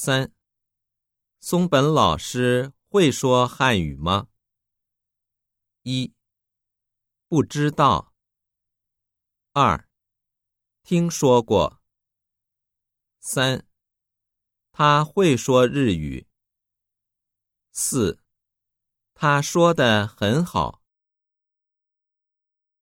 三。松本老师会说汉语吗？一。不知道。二。听说过。三。他会说日语。四。他说的很好。